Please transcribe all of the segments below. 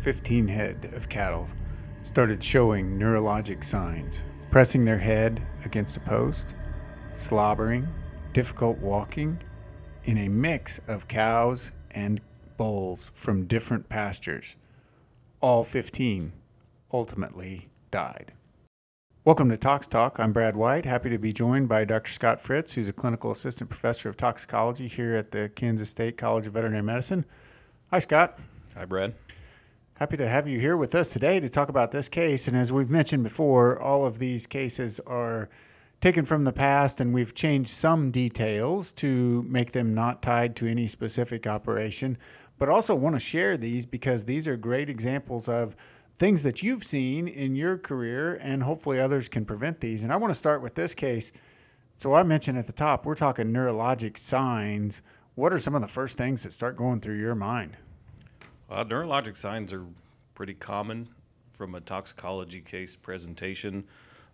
15 head of cattle started showing neurologic signs, pressing their head against a post, slobbering, difficult walking, in a mix of cows and bulls from different pastures. All 15 ultimately died. Welcome to Tox Talk. I'm Brad White. Happy to be joined by Dr. Scott Fritz, who's a clinical assistant professor of toxicology here at the Kansas State College of Veterinary Medicine. Hi, Scott. Hi, Brad. Happy to have you here with us today to talk about this case. And as we've mentioned before, all of these cases are taken from the past, and we've changed some details to make them not tied to any specific operation. But also want to share these because these are great examples of things that you've seen in your career, and hopefully others can prevent these. And I want to start with this case. So I mentioned at the top, we're talking neurologic signs. What are some of the first things that start going through your mind? Uh, neurologic signs are pretty common from a toxicology case presentation.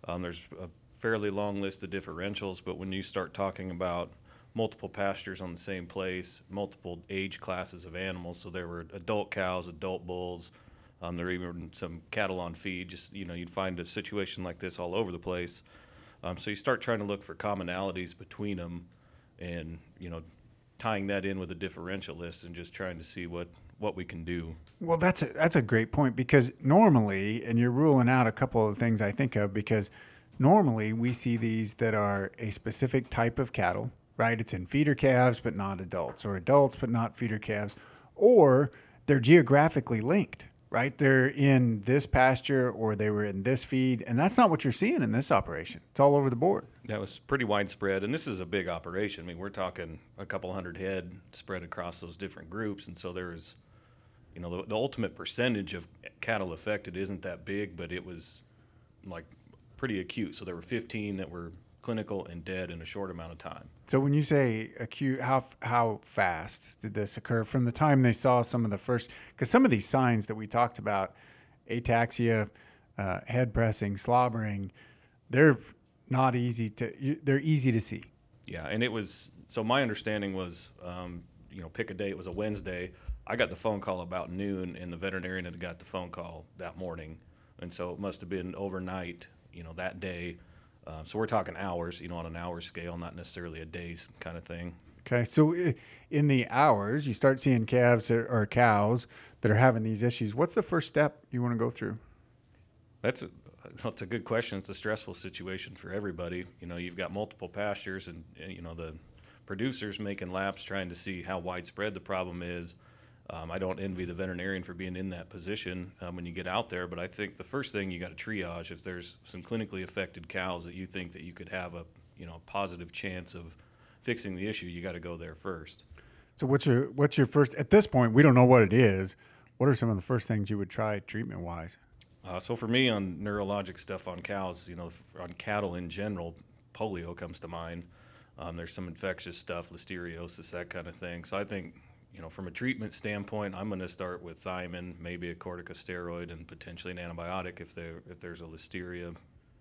Um, there's a fairly long list of differentials, but when you start talking about multiple pastures on the same place, multiple age classes of animals, so there were adult cows, adult bulls, um, there are even some cattle on feed. Just you know, you'd find a situation like this all over the place. Um, so you start trying to look for commonalities between them, and you know, tying that in with a differential list and just trying to see what what we can do. Well, that's a, that's a great point because normally, and you're ruling out a couple of things I think of because normally we see these that are a specific type of cattle, right? It's in feeder calves but not adults, or adults but not feeder calves, or they're geographically linked right? They're in this pasture or they were in this feed, and that's not what you're seeing in this operation. It's all over the board. That was pretty widespread, and this is a big operation. I mean, we're talking a couple hundred head spread across those different groups, and so there's, you know, the, the ultimate percentage of cattle affected isn't that big, but it was like pretty acute. So there were 15 that were clinical and dead in a short amount of time. So when you say acute, how how fast did this occur from the time they saw some of the first? Because some of these signs that we talked about, ataxia, uh, head pressing, slobbering, they're not easy to. They're easy to see. Yeah, and it was. So my understanding was, um, you know, pick a day. It was a Wednesday. I got the phone call about noon, and the veterinarian had got the phone call that morning, and so it must have been overnight. You know, that day uh, so we're talking hours, you know, on an hour scale, not necessarily a days kind of thing. Okay, so in the hours, you start seeing calves or cows that are having these issues. What's the first step you want to go through? That's a, that's a good question. It's a stressful situation for everybody. You know, you've got multiple pastures, and, and you know the producers making laps trying to see how widespread the problem is um, I don't envy the veterinarian for being in that position um, when you get out there, but I think the first thing you got to triage if there's some clinically affected cows that you think that you could have a you know positive chance of fixing the issue, you got to go there first. So what's your what's your first at this point? We don't know what it is. What are some of the first things you would try treatment wise? Uh, so for me, on neurologic stuff on cows, you know, on cattle in general, polio comes to mind. Um, there's some infectious stuff, listeriosis, that kind of thing. So I think you know, from a treatment standpoint, I'm going to start with thiamine, maybe a corticosteroid, and potentially an antibiotic if there if there's a listeria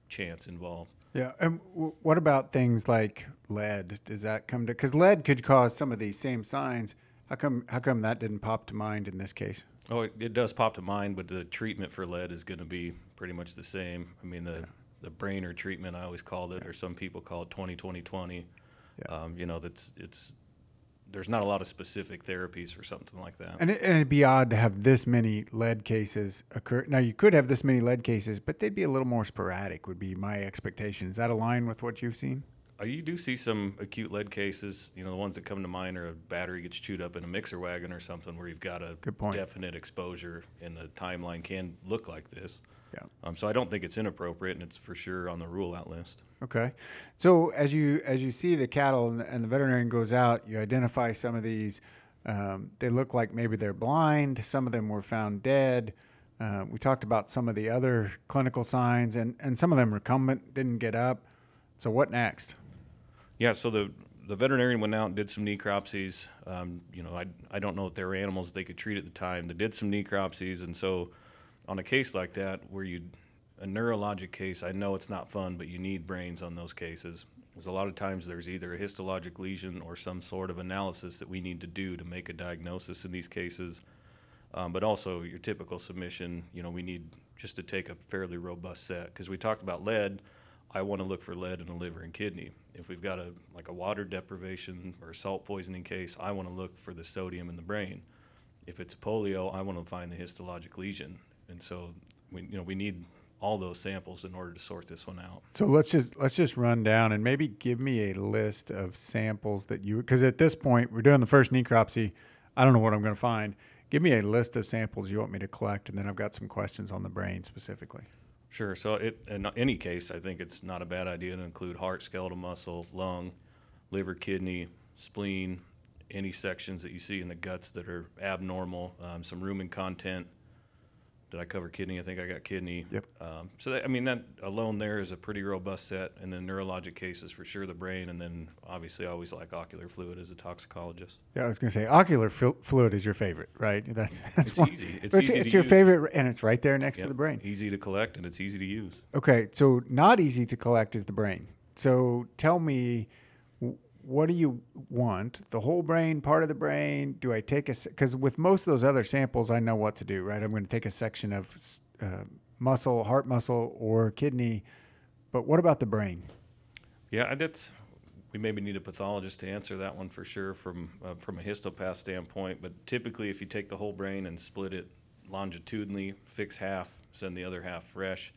chance involved. Yeah, and w- what about things like lead? Does that come to because lead could cause some of these same signs? How come how come that didn't pop to mind in this case? Oh, it, it does pop to mind, but the treatment for lead is going to be pretty much the same. I mean, the yeah. the brainer treatment I always called it, or some people call it 20 20 20. Yeah. Um, you know, that's it's there's not a lot of specific therapies for something like that. And, it, and it'd be odd to have this many lead cases occur. Now you could have this many lead cases, but they'd be a little more sporadic. Would be my expectation. Is that align with what you've seen? Uh, you do see some acute lead cases. You know, the ones that come to mind are a battery gets chewed up in a mixer wagon or something where you've got a definite exposure, and the timeline can look like this. Yeah. Um, so I don't think it's inappropriate, and it's for sure on the rule out list. Okay. So as you as you see the cattle and the, and the veterinarian goes out, you identify some of these. Um, they look like maybe they're blind. Some of them were found dead. Uh, we talked about some of the other clinical signs, and, and some of them recumbent, didn't get up. So what next? Yeah, so the the veterinarian went out and did some necropsies. Um, you know, I, I don't know if there were animals they could treat at the time. They did some necropsies, and so on a case like that where you a neurologic case, I know it's not fun, but you need brains on those cases. Because a lot of times there's either a histologic lesion or some sort of analysis that we need to do to make a diagnosis in these cases. Um, but also your typical submission, you know, we need just to take a fairly robust set because we talked about lead. I want to look for lead in the liver and kidney. If we've got a like a water deprivation or salt poisoning case, I want to look for the sodium in the brain. If it's polio, I want to find the histologic lesion. And so we you know we need all those samples in order to sort this one out. So let's just let's just run down and maybe give me a list of samples that you because at this point we're doing the first necropsy. I don't know what I'm going to find. Give me a list of samples you want me to collect, and then I've got some questions on the brain specifically. Sure. So it, in any case, I think it's not a bad idea to include heart, skeletal muscle, lung, liver, kidney, spleen, any sections that you see in the guts that are abnormal, um, some rumen content. Did I cover kidney? I think I got kidney. Yep. Um, so that, I mean that alone there is a pretty robust set, and then neurologic cases for sure, the brain, and then obviously I always like ocular fluid as a toxicologist. Yeah, I was going to say ocular fil- fluid is your favorite, right? That's, that's It's one- easy. It's it's, easy it's your use. favorite, and it's right there next to the brain. Easy to collect and it's easy to use. Okay, so not easy to collect is the brain. So tell me, what do you want? The whole brain, part of the brain? Do I take a because with most of those other samples, I know what to do, right? I'm going to take a section of uh, muscle, heart muscle, or kidney. But what about the brain? Yeah, that's we maybe need a pathologist to answer that one for sure from uh, from a histopath standpoint. But typically, if you take the whole brain and split it longitudinally, fix half, send the other half fresh,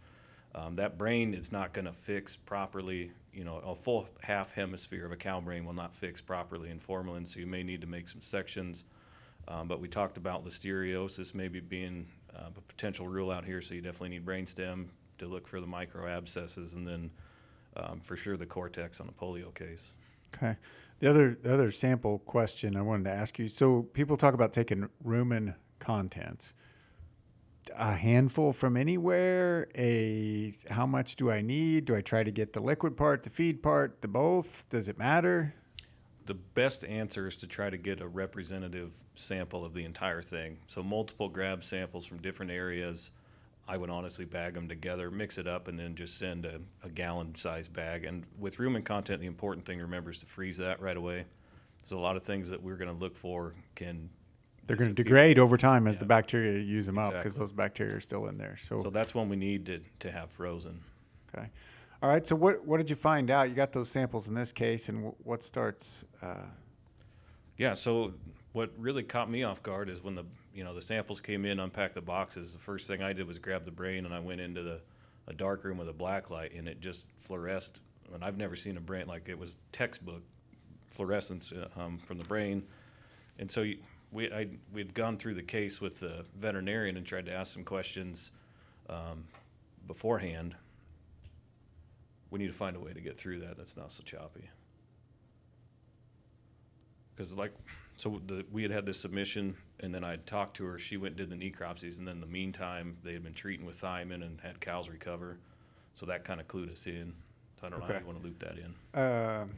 um, that brain is not going to fix properly. You know, a full half hemisphere of a cow brain will not fix properly in formalin, so you may need to make some sections. Um, but we talked about listeriosis maybe being uh, a potential rule out here, so you definitely need brainstem to look for the micro abscesses, and then um, for sure the cortex on a polio case. Okay. The other the other sample question I wanted to ask you. So people talk about taking rumen contents. A handful from anywhere. A how much do I need? Do I try to get the liquid part, the feed part, the both? Does it matter? The best answer is to try to get a representative sample of the entire thing. So multiple grab samples from different areas. I would honestly bag them together, mix it up, and then just send a, a gallon size bag. And with rumen content, the important thing to remember is to freeze that right away. There's a lot of things that we're going to look for can They're going to degrade over time as the bacteria use them up because those bacteria are still in there. So, So that's when we need to, to have frozen. okay. All right. So what what did you find out? You got those samples in this case, and wh- what starts? Uh, Yeah. So what really caught me off guard is when the you know the samples came in, unpacked the boxes. The first thing I did was grab the brain and I went into the a dark room with a black light and it just fluoresced. And I've never seen a brain like it was textbook fluorescence uh, um, from the brain. And so you, we I we'd gone through the case with the veterinarian and tried to ask some questions um, beforehand. We need to find a way to get through that. That's not so choppy because like so the, we had had this submission and then i had talked to her she went and did the necropsies and then in the meantime they had been treating with thiamine and had cows recover so that kind of clued us in so i don't know how Okay. you want to loop that in Um,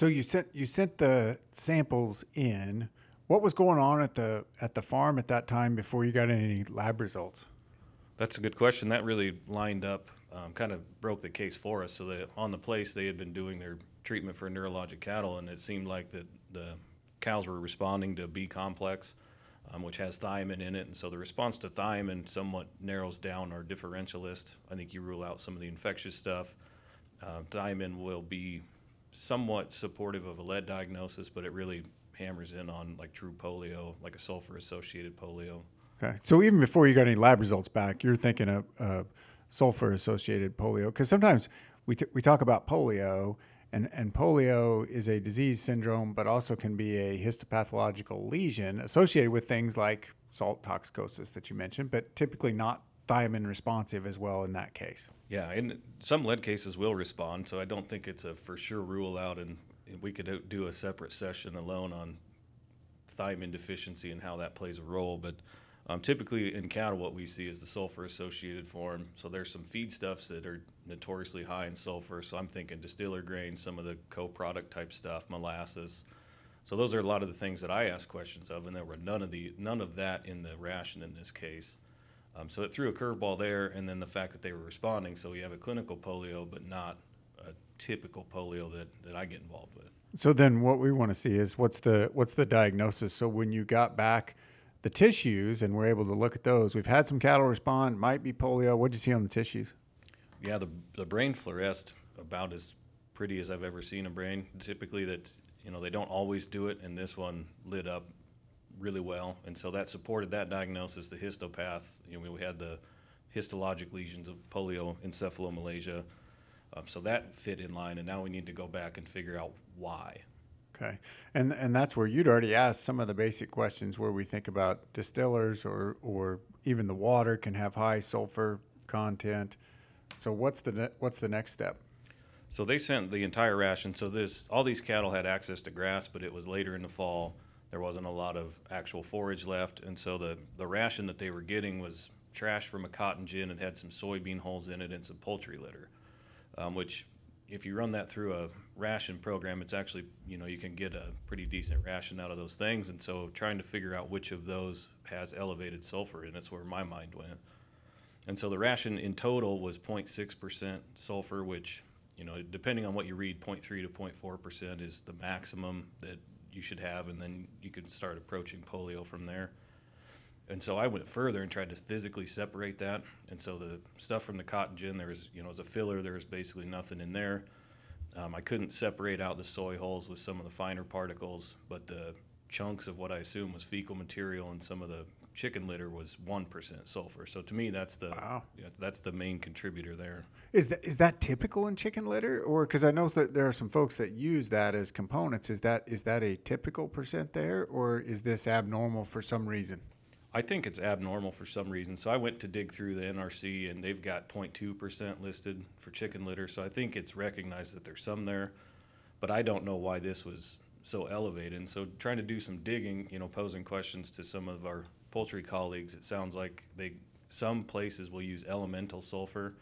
so you sent you sent the samples in. What was going on at the at the farm at that time before you got any lab results? that's a good question. That really lined up um, kind of broke the case for us. So that on the place they had been doing their treatment for neurologic cattle and it seemed like that the cows were responding to b complex um, which has thiamine in it. And so the response to thiamine somewhat narrows down our differential list i think you rule out some of the infectious stuff. Uh, thiamine will be somewhat supportive of a lead diagnosis but it really hammers in on like true polio like a sulfur associated polio Okay, so even before you got any lab results back, you're thinking of uh, sulfur associated polio because sometimes we t- we talk about polio. And, and polio is a disease syndrome, but also can be a histopathological lesion associated with things like salt toxicosis that you mentioned, but typically not thiamine responsive as well in that case. Yeah, and some lead cases will respond, so I don't think it's a for sure rule out. And we could do- a separate session alone on thiamine deficiency and how that plays a role. But um, typically in cattle, what we see is the sulfur associated form. So there's some feedstuffs that are notoriously high in sulfur. So I'm thinking distiller grains, some of the co-product type stuff, molasses. So those are a lot of the things that I ask questions of, and there were none of the none of that in the ration in this case. Um, so it threw a curveball there, and then the fact that they were responding. So you have a clinical polio, but not a typical polio that, that I get involved with. So then, what we want to see is what's the what's the diagnosis. So when you got back the tissues and we're able to look at those, we've had some cattle respond. Might be polio. What'd you see on the tissues? Yeah, the the brain fluoresced about as pretty as I've ever seen a brain. Typically, that you know they don't always do it, and this one lit up really well, and so that supported that diagnosis. The histopath, you know, we had the histologic lesions of polio encephalomalacia, um, so that fit in line, and now we need to go back and figure out why. Okay, and and that's where you'd already asked some of the basic questions where we think about distillers or or even the water can have high sulfur content. So what's the ne- what's the next step? So they sent the entire ration. So this all these cattle had access to grass, but it was later in the fall. There wasn't a lot of actual forage left, and so the the ration that they were getting was trash from a cotton gin. It had some soybean hulls in it and some poultry litter, um, which if you run that through a ration program, it's actually you know you can get a pretty decent ration out of those things. And so trying to figure out which of those has elevated sulfur, and that's where my mind went. And so the ration in total was 0.6% sulfur, which you know, depending on what you read, 0.3 to 0.4 percent is the maximum that you should have, and then you can start approaching polio from there. And so I went further and tried to physically separate that. And so the stuff from the cotton gin, there was, you know, as a filler, there was basically nothing in there. Um, I couldn't separate out the soy hulls with some of the finer particles, but the chunks of what I assume was fecal material and some of the chicken litter was one percent sulfur. So to me, that's the Wow. yeah, that's the main contributor there. Is that is that typical in chicken litter, or because I know that there are some folks that use that as components? Is that is that a typical percent there, or is this abnormal for some reason? I think it's abnormal for some reason. So I went to dig through the NRC and they've got 0.2% listed for chicken litter. So I think it's recognized that there's some there, but I don't know why this was so elevated. And so trying to do some digging, you know, posing questions to some of our poultry colleagues, it sounds like they some places will use elemental sulfur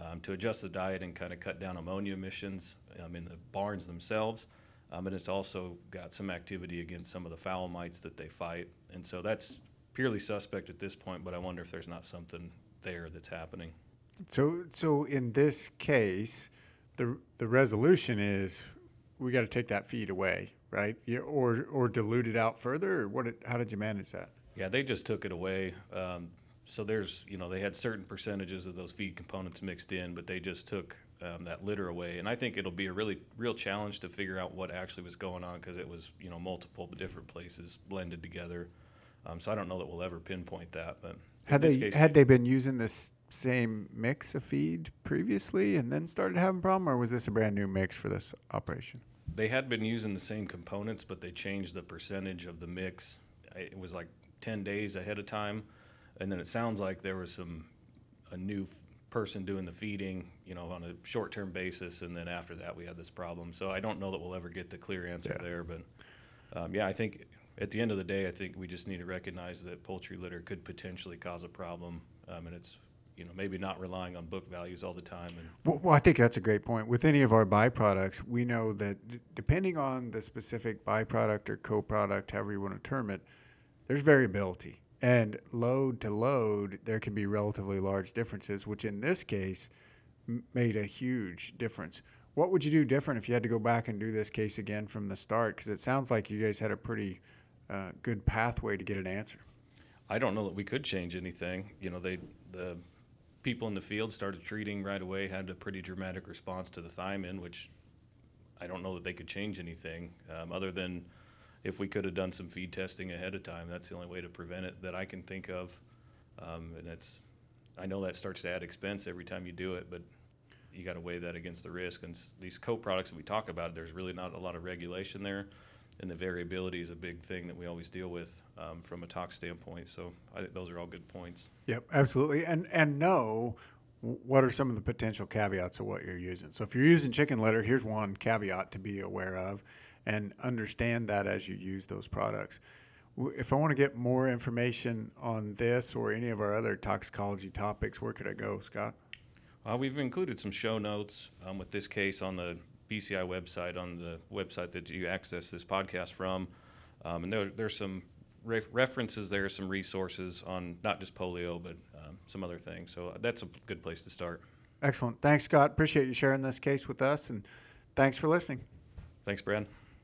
um, to adjust the diet and kind of cut down ammonia emissions um, in the barns themselves. Um, and it's also got some activity against some of the fowl mites that they fight. And so that's purely suspect at this point, but I wonder if there's not something there that's happening. So so in this case, the the resolution is we got to take that feed away, right? Or or dilute it out further, or what? How did you manage that? Yeah, they just took it away. Um, so there's, you know, they had certain percentages of those feed components mixed in, but they just took um, that litter away. And I think it'll be a really real challenge to figure out what actually was going on because it was, you know, multiple different places blended together. Um, so I don't know that we'll ever pinpoint that, but Had they case, had they been using this same mix of feed previously and then started having problem, or was this a brand new mix for this operation? They had been using the same components, but they changed the percentage of the mix. It was like 10 days ahead of time. And then it sounds like there was some, a new f- person doing the feeding, you know, on a short term basis. And then after that, we had this problem. So I don't know that we'll ever get the clear answer Yeah. there. But um, yeah, I think at the end of the day, I think we just need to recognize that poultry litter could potentially cause a problem. Um, and it's, you know, maybe not relying on book values all the time. And Well, well, I think that's a great point. With any of our byproducts, we know that d- depending on the specific byproduct or co-product, however you want to term it, there's variability. And load to load, there can be relatively large differences, which in this case made a huge difference. What would you do different if you had to go back and do this case again from the start? Because it sounds like you guys had a pretty uh, good pathway to get an answer. I don't know that we could change anything. You know, they the people in the field started treating right away, had a pretty dramatic response to the thiamine, which I don't know that they could change anything um, other than if we could have done some feed testing ahead of time. That's the only way to prevent it that I can think of. Um, and it's, I know that starts to add expense every time you do it, but you got to weigh that against the risk. And these co-products that we talk about, there's really not a lot of regulation there, and the variability is a big thing that we always deal with um, from a tox standpoint. So I think those are all good points. Yep, absolutely. And and know what are some of the potential caveats of what you're using. So if you're using chicken litter, here's one caveat to be aware of and understand that as you use those products. If I want to get more information on this or any of our other toxicology topics, where could I go, Scott? Uh, we've included some show notes um, with this case on the BCI website, on the website that you access this podcast from. Um, and there, there's some ref- references there, some resources on not just polio, but um, some other things. So that's a good place to start. Excellent. Thanks, Scott. Appreciate you sharing this case with us and thanks for listening. Thanks, Brad.